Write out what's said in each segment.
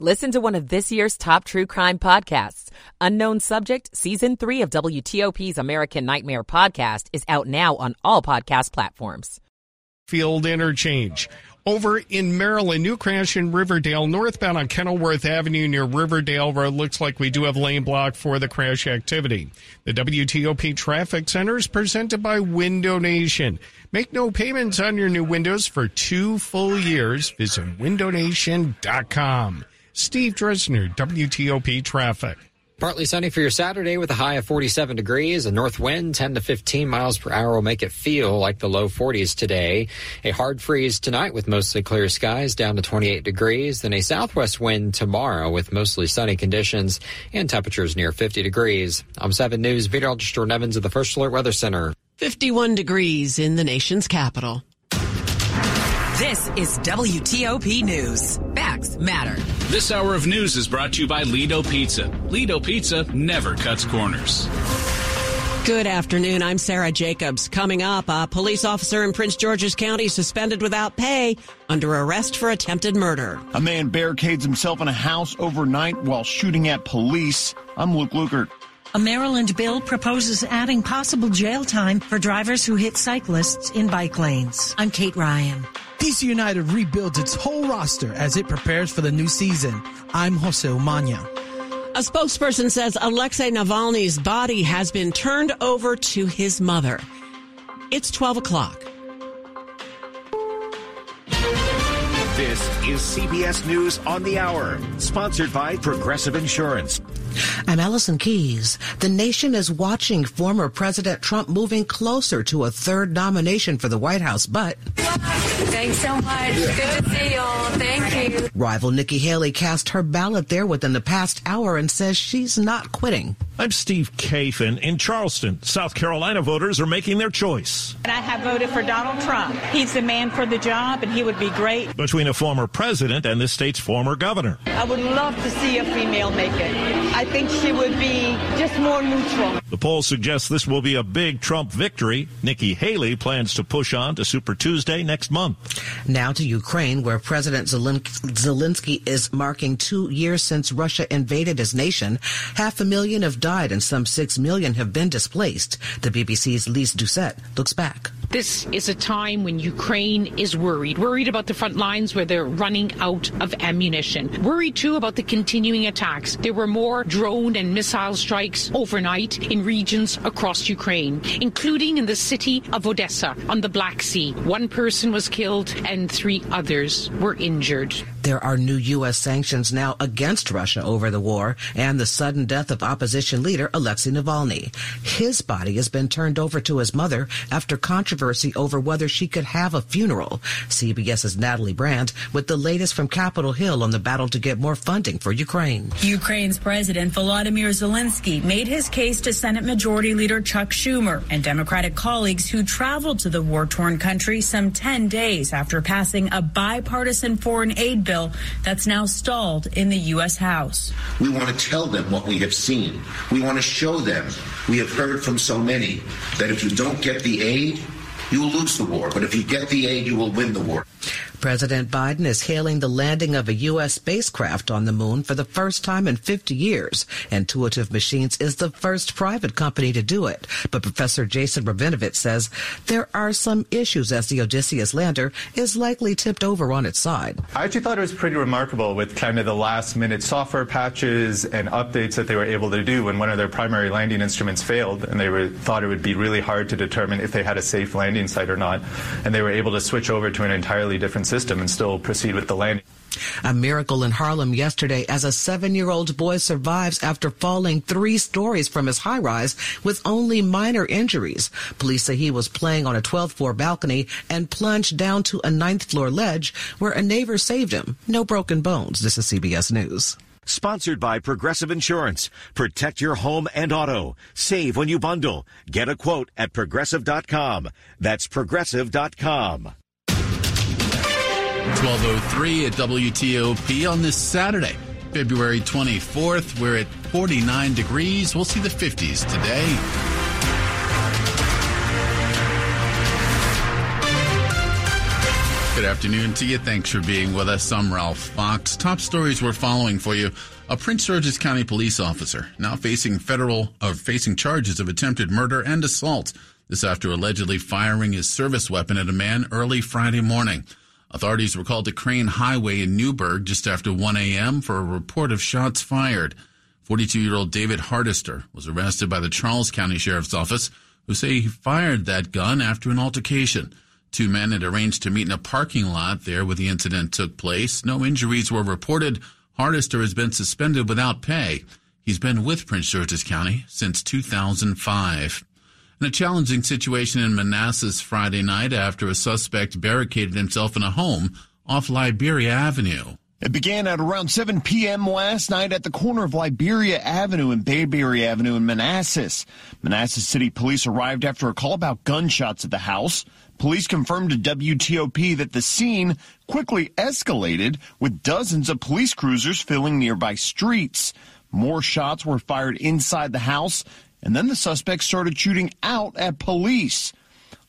Listen to one of this year's top true crime podcasts. Unknown Subject, Season 3 of WTOP's American Nightmare podcast is out now on all podcast platforms. Field Interchange. Over in Maryland, new crash in Riverdale, northbound on Kenilworth Avenue near Riverdale Road. Looks like we do have lane block for the crash activity. The WTOP Traffic Center is presented by Window Nation. Make no payments on your new windows for two full years. Visit windownation.com. Steve Dresner, WTOP Traffic. Partly sunny for your Saturday with a high of 47 degrees. A north wind 10 to 15 miles per hour will make it feel like the low 40s today. A hard freeze tonight with mostly clear skies down to 28 degrees. Then a southwest wind tomorrow with mostly sunny conditions and temperatures near 50 degrees. I'm 7 News meteorologist Jordan Evans of the First Alert Weather Center. 51 degrees in the nation's capital. This is WTOP News. Facts matter. This hour of news is brought to you by Lido Pizza. Lido Pizza never cuts corners. Good afternoon. I'm Sarah Jacobs. Coming up, a police officer in Prince George's County suspended without pay under arrest for attempted murder. A man barricades himself in a house overnight while shooting at police. I'm Luke Lukert. A Maryland bill proposes adding possible jail time for drivers who hit cyclists in bike lanes. I'm Kate Ryan. DC United rebuilds its whole roster as it prepares for the new season. I'm Jose Umania. A spokesperson says Alexei Navalny's body has been turned over to his mother. It's 12 o'clock. This is CBS News on the Hour, sponsored by Progressive Insurance. I'm Allison Keyes. The nation is watching former President Trump moving closer to a third nomination for the White House, but. Thanks so much. Good to see y'all. Thank you. Rival Nikki Haley cast her ballot there within the past hour and says she's not quitting. I'm Steve Kathan. In Charleston, South Carolina voters are making their choice. And I have voted for Donald Trump. He's the man for the job, and he would be great. Between a former president and the state's former governor. I would love to see a female make it. I think she would be just more neutral. The poll suggests this will be a big Trump victory. Nikki Haley plans to push on to Super Tuesday next month. Now to Ukraine, where President Zelensky is marking two years since Russia invaded his nation. Half a million have died and some six million have been displaced. The BBC's Lise Doucet looks back. This is a time when Ukraine is worried, worried about the front lines where they're running out of ammunition, worried too about the continuing attacks. There were more drone and missile strikes overnight in regions across Ukraine, including in the city of Odessa on the Black Sea. One person was killed and three others were injured. There are new U.S. sanctions now against Russia over the war and the sudden death of opposition leader Alexei Navalny. His body has been turned over to his mother after controversy over whether she could have a funeral. CBS's Natalie Brandt with the latest from Capitol Hill on the battle to get more funding for Ukraine. Ukraine's President Volodymyr Zelensky made his case to Senate Majority Leader Chuck Schumer and Democratic colleagues who traveled to the war-torn country some 10 days after passing a bipartisan foreign aid bill bill that's now stalled in the U.S. House. We want to tell them what we have seen. We want to show them. We have heard from so many that if you don't get the aid, you will lose the war. But if you get the aid, you will win the war. President Biden is hailing the landing of a U.S. spacecraft on the moon for the first time in 50 years. Intuitive Machines is the first private company to do it. But Professor Jason Rabinowitz says there are some issues as the Odysseus lander is likely tipped over on its side. I actually thought it was pretty remarkable with kind of the last minute software patches and updates that they were able to do when one of their primary landing instruments failed and they were, thought it would be really hard to determine if they had a safe landing site or not. And they were able to switch over to an entirely different system system and still proceed with the landing. A miracle in Harlem yesterday as a seven year old boy survives after falling three stories from his high rise with only minor injuries. Police say he was playing on a 12th floor balcony and plunged down to a ninth floor ledge where a neighbor saved him. No broken bones. This is CBS News. Sponsored by Progressive Insurance. Protect your home and auto. Save when you bundle. Get a quote at progressive.com. That's progressive.com. 1203 at WTOP on this Saturday, February 24th. We're at 49 degrees. We'll see the 50s today. Good afternoon to you. Thanks for being with us. I'm Ralph Fox. Top stories we're following for you. A Prince George's County police officer now facing federal or uh, facing charges of attempted murder and assault. This after allegedly firing his service weapon at a man early Friday morning. Authorities were called to Crane Highway in Newburg just after 1 a.m. for a report of shots fired. 42 year old David Hardister was arrested by the Charles County Sheriff's Office, who say he fired that gun after an altercation. Two men had arranged to meet in a parking lot there where the incident took place. No injuries were reported. Hardister has been suspended without pay. He's been with Prince George's County since 2005. In a challenging situation in Manassas Friday night after a suspect barricaded himself in a home off Liberia Avenue. It began at around 7 p.m. last night at the corner of Liberia Avenue and Bayberry Avenue in Manassas. Manassas City Police arrived after a call about gunshots at the house. Police confirmed to WTOP that the scene quickly escalated with dozens of police cruisers filling nearby streets. More shots were fired inside the house, and then the suspects started shooting out at police.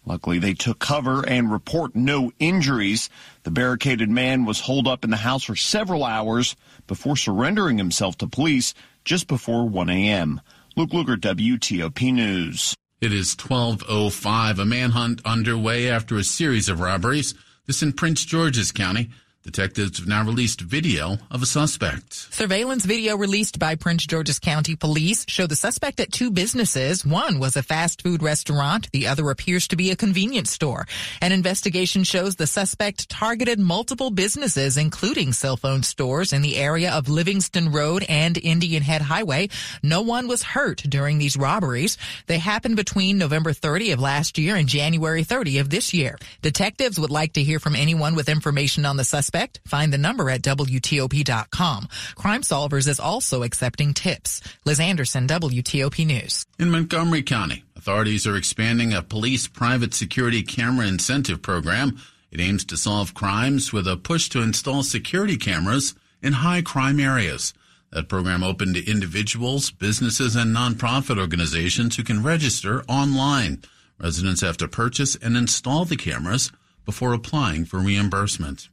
Luckily, they took cover and report no injuries. The barricaded man was holed up in the house for several hours before surrendering himself to police just before 1 a.m. Luke Lukert, WTOP News. It is 1205. A manhunt underway after a series of robberies. This in Prince George's County. Detectives have now released video of a suspect. Surveillance video released by Prince George's County Police showed the suspect at two businesses. One was a fast food restaurant. The other appears to be a convenience store. An investigation shows the suspect targeted multiple businesses, including cell phone stores in the area of Livingston Road and Indian Head Highway. No one was hurt during these robberies. They happened between November 30 of last year and January 30 of this year. Detectives would like to hear from anyone with information on the suspect suspect? Find the number at WTOP.com. Crime Solvers is also accepting tips. Liz Anderson, WTOP News. In Montgomery County, authorities are expanding a police private security camera incentive program. It aims to solve crimes with a push to install security cameras in high crime areas. That program open to individuals, businesses, and nonprofit organizations who can register online. Residents have to purchase and install the cameras before applying for reimbursement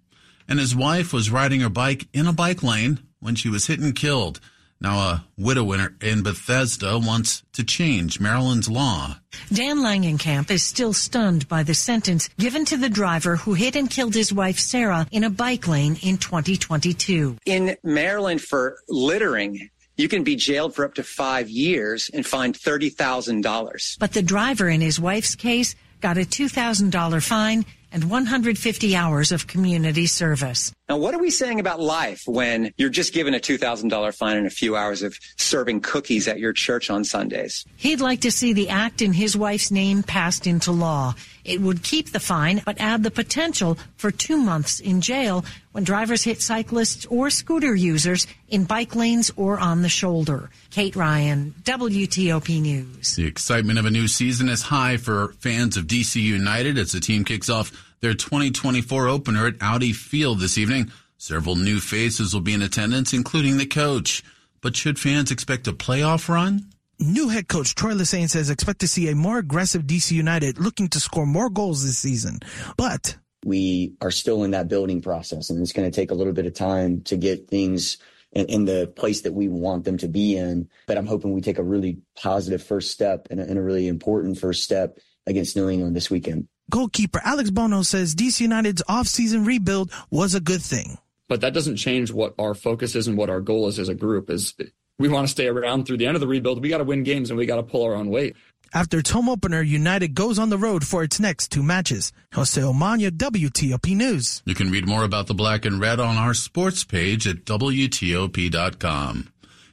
and his wife was riding her bike in a bike lane when she was hit and killed. Now, a widower in Bethesda wants to change Maryland's law. Dan Langenkamp is still stunned by the sentence given to the driver who hit and killed his wife Sarah in a bike lane in 2022. In Maryland, for littering, you can be jailed for up to five years and fined $30,000. But the driver in his wife's case got a $2,000 fine and 150 hours of community service. Now, what are we saying about life when you're just given a $2,000 fine and a few hours of serving cookies at your church on Sundays? He'd like to see the act in his wife's name passed into law. It would keep the fine, but add the potential for two months in jail when drivers hit cyclists or scooter users in bike lanes or on the shoulder. Kate Ryan, WTOP News. The excitement of a new season is high for fans of DC United as the team kicks off their 2024 opener at Audi Field this evening. Several new faces will be in attendance, including the coach. But should fans expect a playoff run? New head coach Troy Lesesne says expect to see a more aggressive DC United looking to score more goals this season. But we are still in that building process and it's going to take a little bit of time to get things in, in, the place that we want them to be in. But I'm hoping we take a really positive first step and a, and a really important first step against New England this weekend. Goalkeeper Alex Bono says DC United's offseason rebuild was a good thing. But that doesn't change what our focus is and what our goal is as a group is we want to stay around through the end of the rebuild. We got to win games and we got to pull our own weight. After its home opener, United goes on the road for its next two matches. Jose Umania, WTOP News. You can read more about the black and red on our sports page at WTOP.com.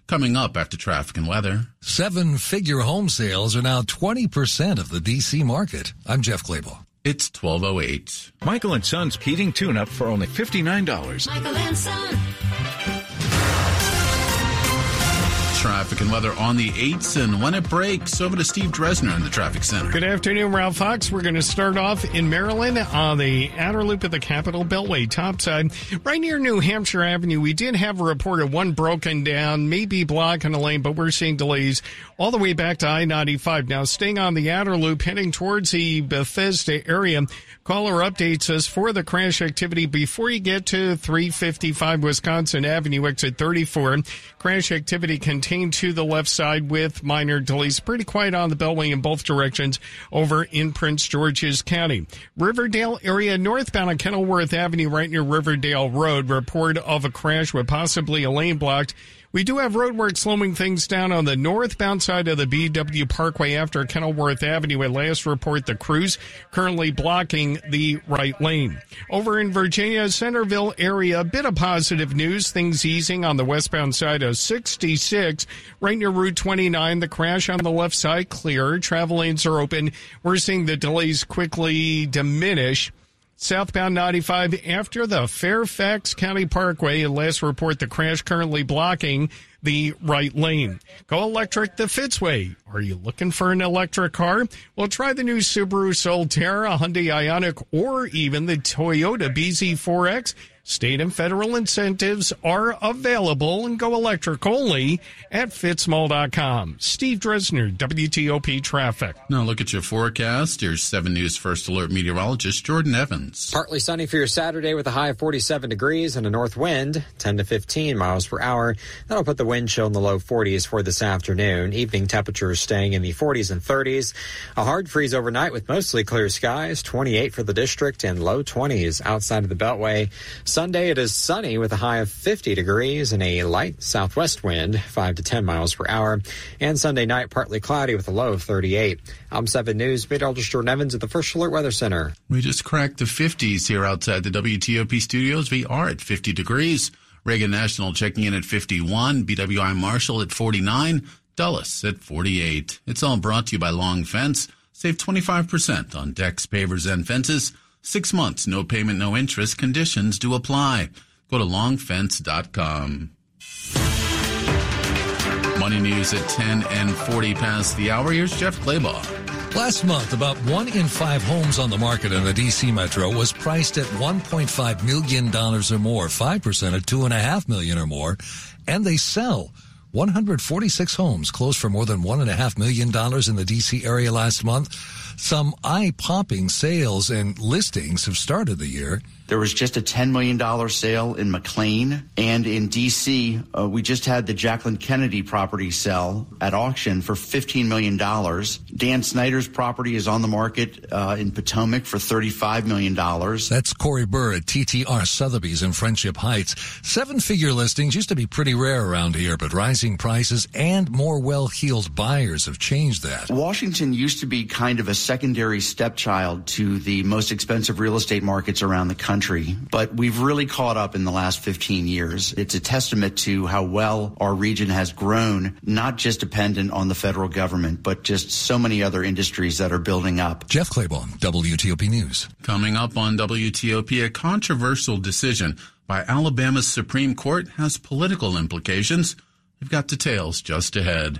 Coming up after traffic and weather. Seven figure home sales are now 20% of the DC market. I'm Jeff Clabaugh. It's 1208. Michael and Son's heating tune up for only $59. Michael and Son. Traffic and weather on the 8s and when it breaks. Over to Steve Dresner in the traffic center. Good afternoon, Ralph Fox. We're going to start off in Maryland on the outer loop of the Capitol Beltway topside. Right near New Hampshire Avenue, we did have a report of one broken down, maybe blocking a lane, but we're seeing delays all the way back to I-95. Now, staying on the outer loop, heading towards the Bethesda area, caller updates us for the crash activity before you get to 355 Wisconsin Avenue, exit 34. Crash activity contained to the left side with minor delays. Pretty quiet on the Beltway in both directions over in Prince George's County. Riverdale area northbound on Kenilworth Avenue right near Riverdale Road. Report of a crash with possibly a lane blocked. We do have roadwork slowing things down on the northbound side of the BW Parkway after Kenilworth Avenue. At last report, the crews currently blocking the right lane. Over in Virginia, Centreville area, a bit of positive news. Things easing on the westbound side of 66, right near Route 29. The crash on the left side clear. Travel lanes are open. We're seeing the delays quickly diminish. Southbound 95 after the Fairfax County Parkway. Last report, the crash currently blocking the right lane. Go electric the Fitzway. Are you looking for an electric car? Well, try the new Subaru Solterra, Hyundai Ioniq, or even the Toyota BZ4X. State and federal incentives are available and go electric only at fitzmall.com. Steve Dresner, WTOP Traffic. Now look at your forecast. Here's 7 News First Alert meteorologist Jordan Evans. Partly sunny for your Saturday with a high of 47 degrees and a north wind, 10 to 15 miles per hour. That'll put the wind chill in the low 40s for this afternoon. Evening temperatures staying in the 40s and 30s. A hard freeze overnight with mostly clear skies, 28 for the district and low 20s outside of the Beltway. Sunday it is sunny with a high of 50 degrees and a light southwest wind, 5 to 10 miles per hour. And Sunday night partly cloudy with a low of 38. I'm 7 News meteorologist Jordan Evans at the First Alert Weather Center. We just cracked the 50s here outside the WTOP studios. We are at 50 degrees. Reagan National checking in at 51. BWI Marshall at 49. Dulles at 48. It's all brought to you by Long Fence. Save 25% on decks, pavers, and fences. Six months, no payment, no interest. Conditions do apply. Go to longfence.com. Money news at 10 and 40 past the hour. Here's Jeff Clabaugh. Last month, about one in five homes on the market in the DC metro was priced at $1.5 million or more, 5% at 2.5 million or more, and they sell. 146 homes closed for more than $1.5 million in the DC area last month. Some eye popping sales and listings have started the year. There was just a $10 million sale in McLean. And in D.C., uh, we just had the Jacqueline Kennedy property sell at auction for $15 million. Dan Snyder's property is on the market uh, in Potomac for $35 million. That's Corey Burr at TTR Sotheby's in Friendship Heights. Seven figure listings used to be pretty rare around here, but rising prices and more well heeled buyers have changed that. Washington used to be kind of a secondary stepchild to the most expensive real estate markets around the country country, but we've really caught up in the last 15 years. It's a testament to how well our region has grown, not just dependent on the federal government, but just so many other industries that are building up. Jeff Clabaugh, WTOP News. Coming up on WTOP, a controversial decision by Alabama's Supreme Court has political implications. We've got details just ahead.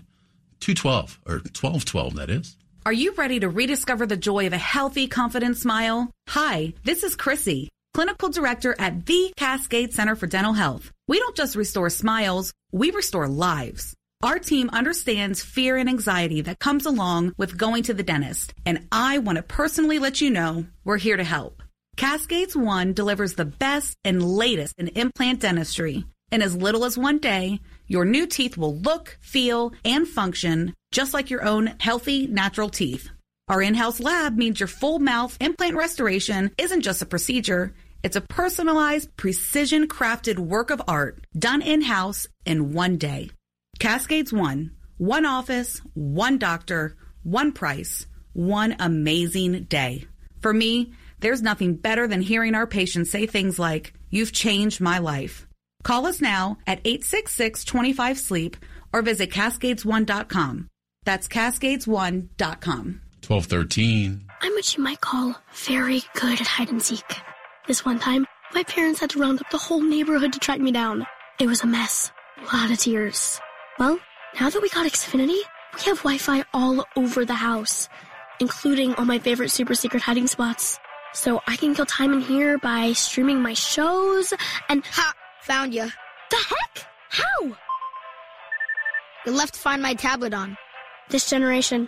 212, or 1212, that is. Are you ready to rediscover the joy of a healthy, confident smile? Hi, this is Chrissy clinical director at the Cascade Center for Dental Health. We don't just restore smiles, we restore lives. Our team understands fear and anxiety that comes along with going to the dentist, and I want to personally let you know we're here to help. Cascades One delivers the best and latest in implant dentistry. In as little as one day, your new teeth will look, feel, and function just like your own healthy, natural teeth. Our in house lab means your full mouth implant restoration isn't just a procedure, it's a personalized, precision crafted work of art done in house in one day. Cascades One, one office, one doctor, one price, one amazing day. For me, there's nothing better than hearing our patients say things like, You've changed my life. Call us now at 866 25 Sleep or visit Cascades1.com. That's Cascades1.com. 1213. I'm what you might call very good at hide and seek. This one time, my parents had to round up the whole neighborhood to track me down. It was a mess. A lot of tears. Well, Now that we got Xfinity, we have Wi Fi all over the house, including all my favorite super secret hiding spots. So I can kill time in here by streaming my shows and. Ha! Found you. The heck? How? You left to Find My tablet on. This generation,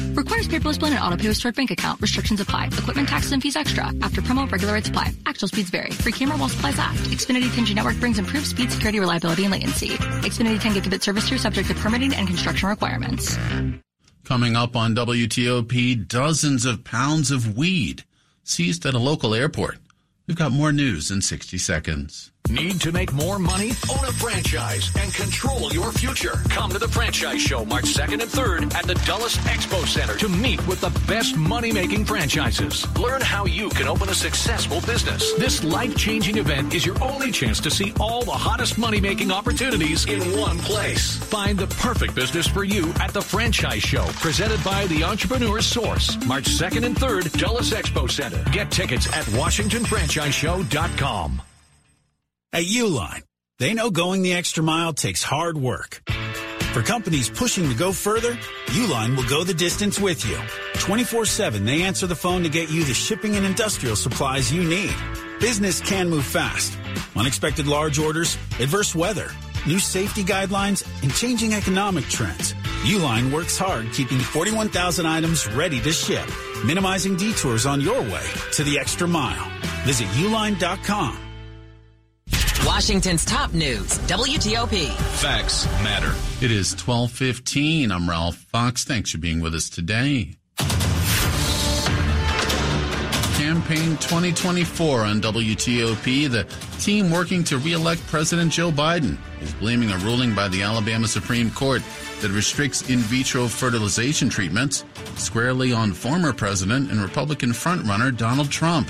Requires paperless plan and auto pay with stored bank account. Restrictions apply. Equipment taxes and fees extra. After promo, regular rates apply. Actual speeds vary. Free camera while supplies last. Xfinity 10G network brings improved speed, security, reliability, and latency. Xfinity 10 gigabit service through subject to permitting and construction requirements. Coming up on WTOP, dozens of pounds of weed seized at a local airport. We've got more news in 60 seconds. Need to make more money? Own a franchise and control your future. Come to the Franchise Show March 2nd and 3rd at the Dulles Expo Center to meet with the best money making franchises. Learn how you can open a successful business. This life changing event is your only chance to see all the hottest money making opportunities in one place. Find the perfect business for you at the Franchise Show, presented by the Entrepreneur Source. March 2nd and 3rd, Dulles Expo Center. Get tickets at WashingtonFranchiseShow.com. At Uline, they know going the extra mile takes hard work. For companies pushing to go further, Uline will go the distance with you. 24-7, they answer the phone to get you the shipping and industrial supplies you need. Business can move fast. Unexpected large orders, adverse weather, new safety guidelines, and changing economic trends. Uline works hard keeping 41,000 items ready to ship, minimizing detours on your way to the extra mile. Visit uline.com. Washington's top news, WTOP. Facts matter. It is 1215. I'm Ralph Fox. Thanks for being with us today. Campaign 2024 on WTOP. The team working to re-elect President Joe Biden is blaming a ruling by the Alabama Supreme Court that restricts in vitro fertilization treatments squarely on former president and Republican frontrunner Donald Trump.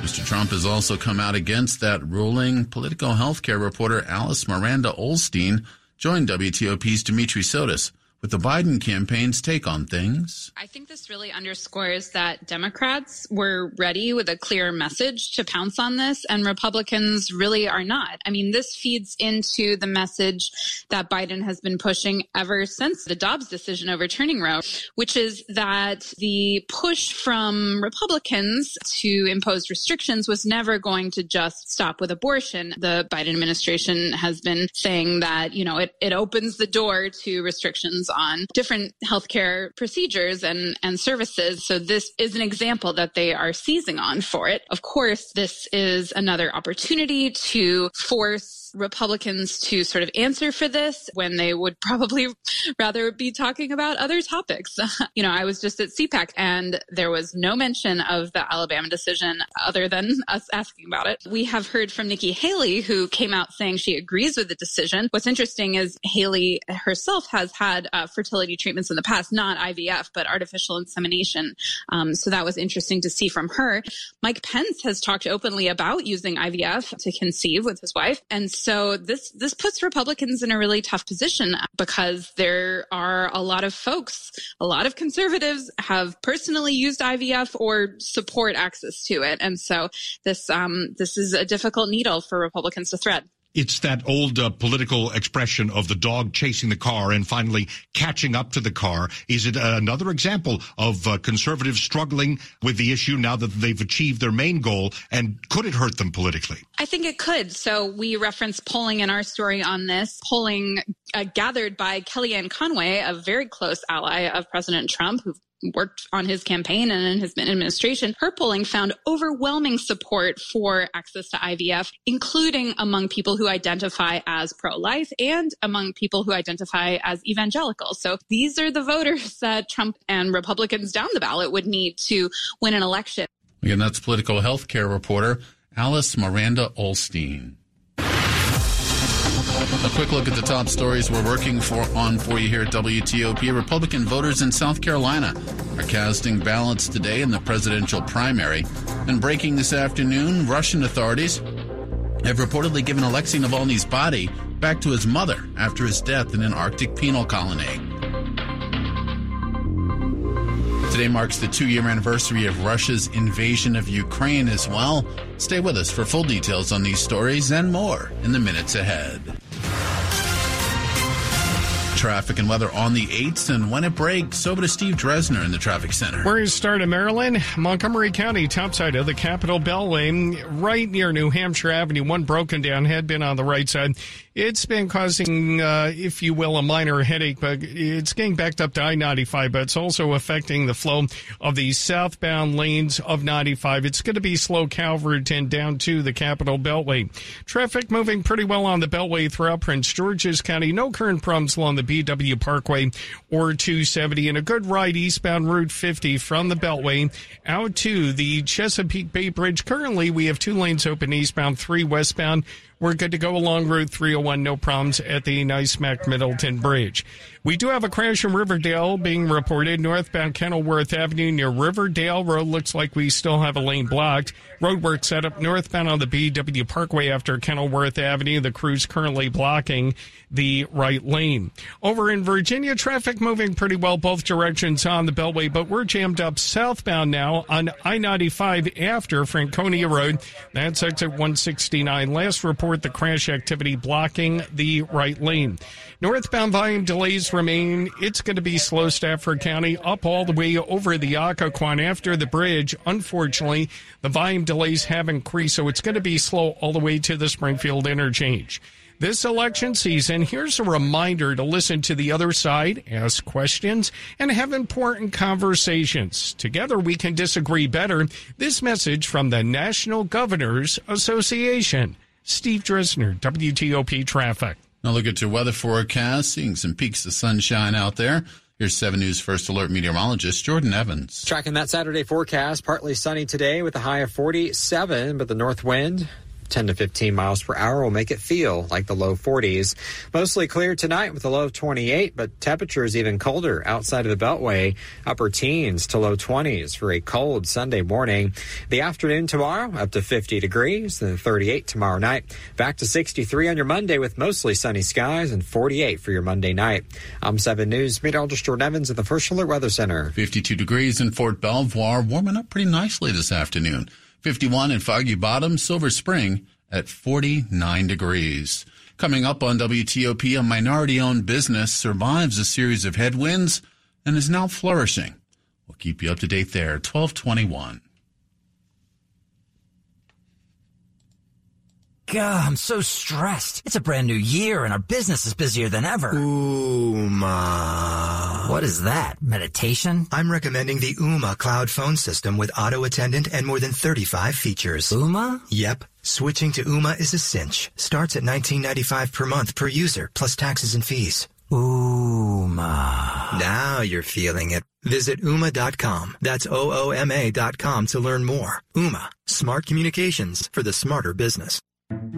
Mr. Trump has also come out against that ruling. Politico healthcare reporter Alice Miranda Ollstein joined WTOP's Dimitri Sotis with the Biden campaign's take on things. I think this really underscores that Democrats were ready with a clear message to pounce on this, and Republicans really are not. I mean, this feeds into the message that Biden has been pushing ever since the Dobbs decision overturning Roe, which is that the push from Republicans to impose restrictions was never going to just stop with abortion. The Biden administration has been saying that, you know, it, it opens the door to restrictions on different healthcare procedures and, and services. So this is an example that they are seizing on for it. Of course, this is another opportunity to force Republicans to sort of answer for this when they would probably rather be talking about other topics. you know, I was just at CPAC and there was no mention of the Alabama decision other than us asking about it. We have heard from Nikki Haley, who came out saying she agrees with the decision. What's interesting is Haley herself has had uh, fertility treatments in the past, not IVF, but artificial insemination. Um, so that was interesting to see from her. Mike Pence has talked openly about using IVF to conceive with his wife. And so this this puts Republicans in a really tough position because there are a lot of folks, a lot of conservatives have personally used IVF or support access to it, and so this um, this is a difficult needle for Republicans to thread it's that old uh, political expression of the dog chasing the car and finally catching up to the car. Is it another example of uh, conservatives struggling with the issue now that they've achieved their main goal? And could it hurt them politically? I think it could. So we reference polling in our story on this, polling uh, gathered by Kellyanne Conway, a very close ally of President Trump, who worked on his campaign and in his administration, her polling found overwhelming support for access to IVF, including among people who identify as pro-life and among people who identify as evangelical. So these are the voters that Trump and Republicans down the ballot would need to win an election. Again, that's Politico health care reporter Alice Miranda Ollstein. A quick look at the top stories we're working for on for you here at WTOP. Republican voters in South Carolina are casting ballots today in the presidential primary. And breaking this afternoon, Russian authorities have reportedly given Alexei Navalny's body back to his mother after his death in an Arctic penal colony. Today marks the two year anniversary of Russia's invasion of Ukraine as well. Stay with us for full details on these stories and more in the minutes ahead. Traffic and weather on the 8s and when it breaks. Over to Steve Dresner in the traffic center. Where is start in Maryland? Montgomery County, topside of the Capitol Beltway, right near New Hampshire Avenue. One broken down had been on the right side. It's been causing, uh, if you will, a minor headache, but it's getting backed up to I-95, but it's also affecting the flow of the southbound lanes of 95. It's going to be slow Calverton down to the Capitol Beltway. Traffic moving pretty well on the Beltway throughout Prince George's County. No current problems along the BW Parkway or 270 and a good ride eastbound Route 50 from the Beltway out to the Chesapeake Bay Bridge. Currently, we have two lanes open eastbound, three westbound. We're good to go along Route 301, no problems at the NYSMAC Middleton Bridge. We do have a crash in Riverdale being reported northbound Kenilworth Avenue near Riverdale Road. Looks like we still have a lane blocked. Roadwork set up northbound on the BW Parkway after Kenilworth Avenue. The crew's currently blocking the right lane. Over in Virginia, traffic moving pretty well both directions on the Beltway, but we're jammed up southbound now on I-95 after Franconia Road. That's exit 169. Last report, the crash activity blocking the right lane. Northbound volume delays remain. It's going to be slow Stafford County up all the way over the Occoquan after the bridge. Unfortunately, the volume delays have increased, so it's going to be slow all the way to the Springfield interchange. This election season, here's a reminder to listen to the other side, ask questions, and have important conversations. Together we can disagree better. This message from the National Governors Association. Steve Dresner, WTOP Traffic. Now look at your weather forecast, seeing some peaks of sunshine out there. Here's 7 News First Alert meteorologist Jordan Evans. Tracking that Saturday forecast, partly sunny today with a high of 47, but the north wind 10 to 15 miles per hour will make it feel like the low 40s. Mostly clear tonight with a low of 28, but temperatures even colder outside of the Beltway, upper teens to low 20s for a cold Sunday morning. The afternoon tomorrow up to 50 degrees, then 38 tomorrow night. Back to 63 on your Monday with mostly sunny skies and 48 for your Monday night. I'm 7 News meteorologist Jordan Evans at the First Alert Weather Center. 52 degrees in Fort Belvoir, warming up pretty nicely this afternoon. 51 in Foggy Bottom, Silver Spring at 49 degrees. Coming up on WTOP, a minority owned business survives a series of headwinds and is now flourishing. We'll keep you up to date there. 1221. God, I'm so stressed. It's a brand new year and our business is busier than ever. Ooma. What is that? Meditation? I'm recommending the Ooma cloud phone system with auto attendant and more than 35 features. Ooma? Yep. Switching to Ooma is a cinch. Starts at $19.95 per month per user, plus taxes and fees. Ooma. Now you're feeling it. Visit Ooma.com. That's O-O-M-A dot com to learn more. Ooma. Smart communications for the smarter business.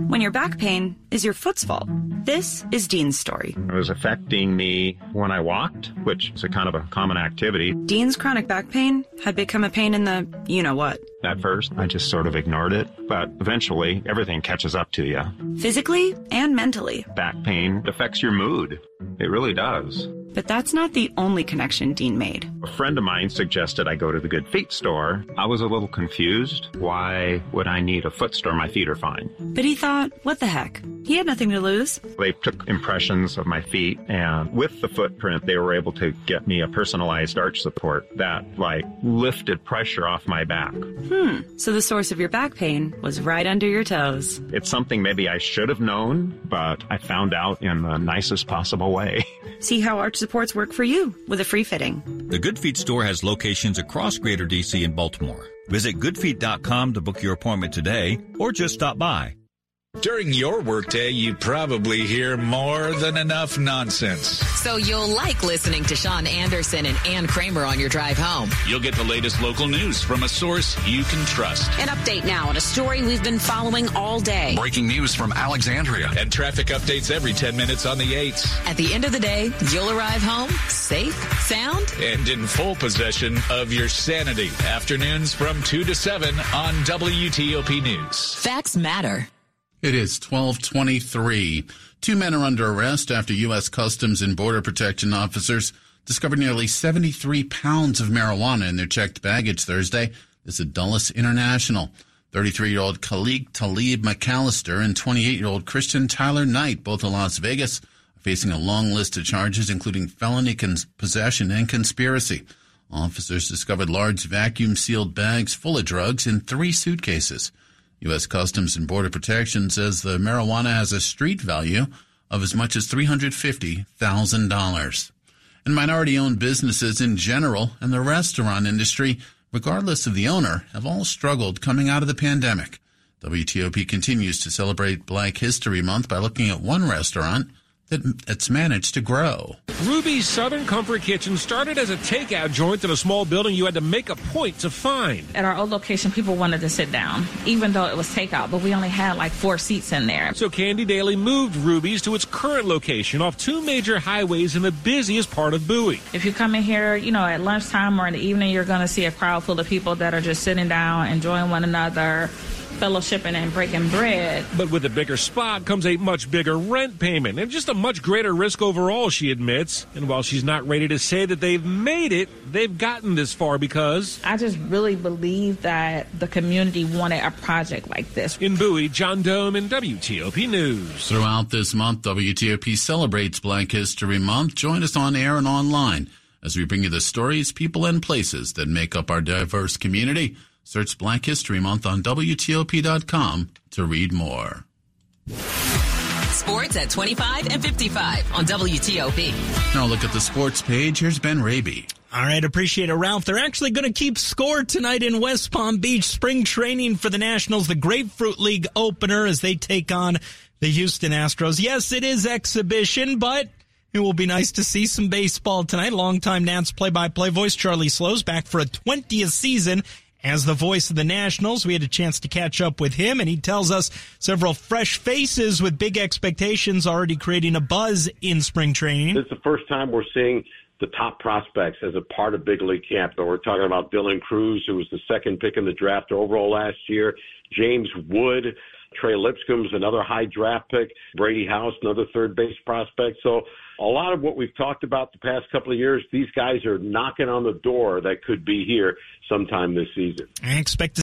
When your back pain is your foot's fault. This is Dean's story. It was affecting me when I walked, which is a kind of a common activity. Dean's chronic back pain had become a pain in the you know what. At first, I just sort of ignored it, but eventually everything catches up to you. Physically and mentally. Back pain affects your mood. It really does. But that's not the only connection Dean made. A friend of mine suggested I go to the Good Feet store. I was a little confused. Why would I need a foot store? My feet are fine. But he thought, what the heck? He had nothing to lose. They took impressions of my feet, and with the footprint, they were able to get me a personalized arch support that, like, lifted pressure off my back. Hmm. So the source of your back pain was right under your toes. It's something maybe I should have known, but I found out in the nicest possible way. See how arch supports work for you with a free fitting. The Good Feet store has locations across Greater DC and Baltimore. Visit goodfeet.com to book your appointment today or just stop by. During your workday, you probably hear more than enough nonsense. So you'll like listening to Shawn Anderson and Anne Kramer on your drive home. You'll get the latest local news from a source you can trust. An update now on a story we've been following all day. Breaking news from Alexandria. And traffic updates every 10 minutes on the 8s. At the end of the day, you'll arrive home safe, sound, and in full possession of your sanity. Afternoons from 2 to 7 on WTOP News. Facts matter. It is 1223. Two men are under arrest after U.S. Customs and Border Protection officers discovered nearly 73 pounds of marijuana in their checked baggage Thursday. This is Dulles International. 33-year-old Khalik Talib McAllister and 28-year-old Christian Tyler Knight, both of Las Vegas, are facing a long list of charges, including felony cons- possession and conspiracy. Officers discovered large vacuum-sealed bags full of drugs in three suitcases. U.S. Customs and Border Protection says the marijuana has a street value of as much as $350,000. And minority owned businesses in general and the restaurant industry, regardless of the owner, have all struggled coming out of the pandemic. WTOP continues to celebrate Black History Month by looking at one restaurant that it's managed to grow. Ruby's Southern Comfort Kitchen started as a takeout joint in a small building you had to make a point to find. At our old location, people wanted to sit down, even though it was takeout, but we only had like four seats in there. So Candy Daly moved Ruby's to its current location off two major highways in the busiest part of Bowie. If you come in here, you know, at lunchtime or in the evening, you're going to see a crowd full of people that are just sitting down, enjoying one another fellowshipping and breaking bread. But with a bigger spot comes a much bigger rent payment and just a much greater risk overall, she admits. And while she's not ready to say that they've made it, they've gotten this far because. I just really believe that the community wanted a project like this. In Bowie, John Domen WTOP News. Throughout this month, WTOP celebrates Black History Month. Join us on air and online as we bring you the stories, people, and places that make up our diverse community. Search Black History Month on WTOP.com to read more. Sports at 25 and 55 on WTOP. Now look at the sports page. Here's Ben Raby. All right, appreciate it, Ralph. They're actually going to keep score tonight in West Palm Beach. Spring training for the Nationals, the Grapefruit League opener as they take on the Houston Astros. Yes, it is exhibition, but it will be nice to see some baseball tonight. Longtime Nats play-by-play voice Charlie Slowes back for a 20th season as the voice of the Nationals. We had a chance to catch up with him, and he tells us several fresh faces with big expectations already creating a buzz in spring training. This is the first time we're seeing the top prospects as a part of big league camp. So we're talking about Dylan Crews, who was the second pick in the draft overall last year, James Wood. Trey Lipscomb's another high draft pick. Brady House, another third base prospect. So a lot of what we've talked about the past couple of years, these guys are knocking on the door that could be here sometime this season. I expect